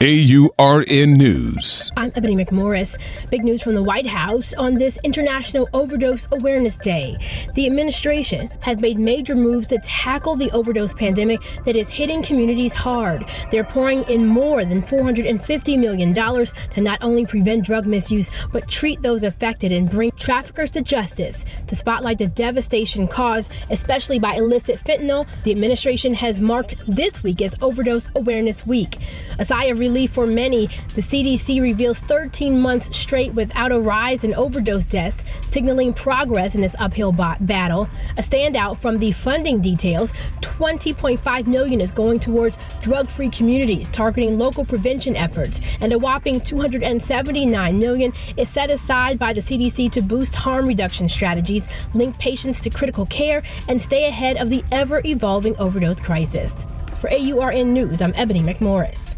AURN News. I'm Ebony McMorris. Big news from the White House on this International Overdose Awareness Day. The administration has made major moves to tackle the overdose pandemic that is hitting communities hard. They're pouring in more than $450 million to not only prevent drug misuse, but treat those affected and bring traffickers to justice. To spotlight the devastation caused, especially by illicit fentanyl, the administration has marked this week as Overdose Awareness Week. A sigh of relief for many, the CDC reveals 13 months straight without a rise in overdose deaths, signaling progress in this uphill battle. A standout from the funding details, 20.5 million is going towards drug-free communities targeting local prevention efforts, and a whopping 279 million is set aside by the CDC to boost harm reduction strategies, link patients to critical care, and stay ahead of the ever-evolving overdose crisis. For AURN News, I'm Ebony McMorris.